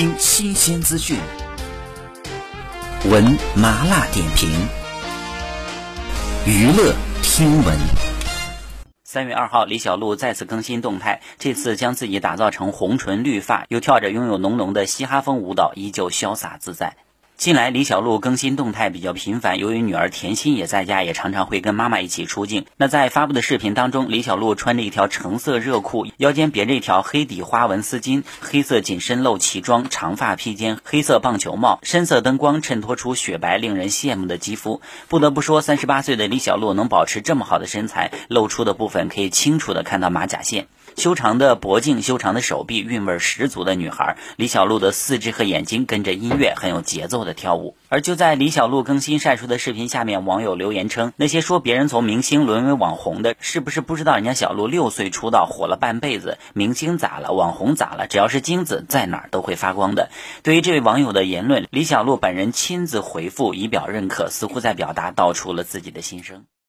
听新鲜资讯，闻麻辣点评，娱乐听闻。三月二号，李小璐再次更新动态，这次将自己打造成红唇绿发，又跳着拥有浓浓的嘻哈风舞蹈，依旧潇洒自在。近来李小璐更新动态比较频繁，由于女儿甜心也在家，也常常会跟妈妈一起出镜。那在发布的视频当中，李小璐穿着一条橙色热裤，腰间别着一条黑底花纹丝巾，黑色紧身露脐装，长发披肩，黑色棒球帽，深色灯光衬托出雪白令人羡慕的肌肤。不得不说，三十八岁的李小璐能保持这么好的身材，露出的部分可以清楚的看到马甲线。修长的脖颈，修长的手臂，韵味十足的女孩李小璐的四肢和眼睛跟着音乐很有节奏的跳舞。而就在李小璐更新晒出的视频下面，网友留言称：“那些说别人从明星沦为网红的，是不是不知道人家小璐六岁出道，火了半辈子？明星咋了？网红咋了？只要是金子，在哪儿都会发光的。”对于这位网友的言论，李小璐本人亲自回复以表认可，似乎在表达道出了自己的心声。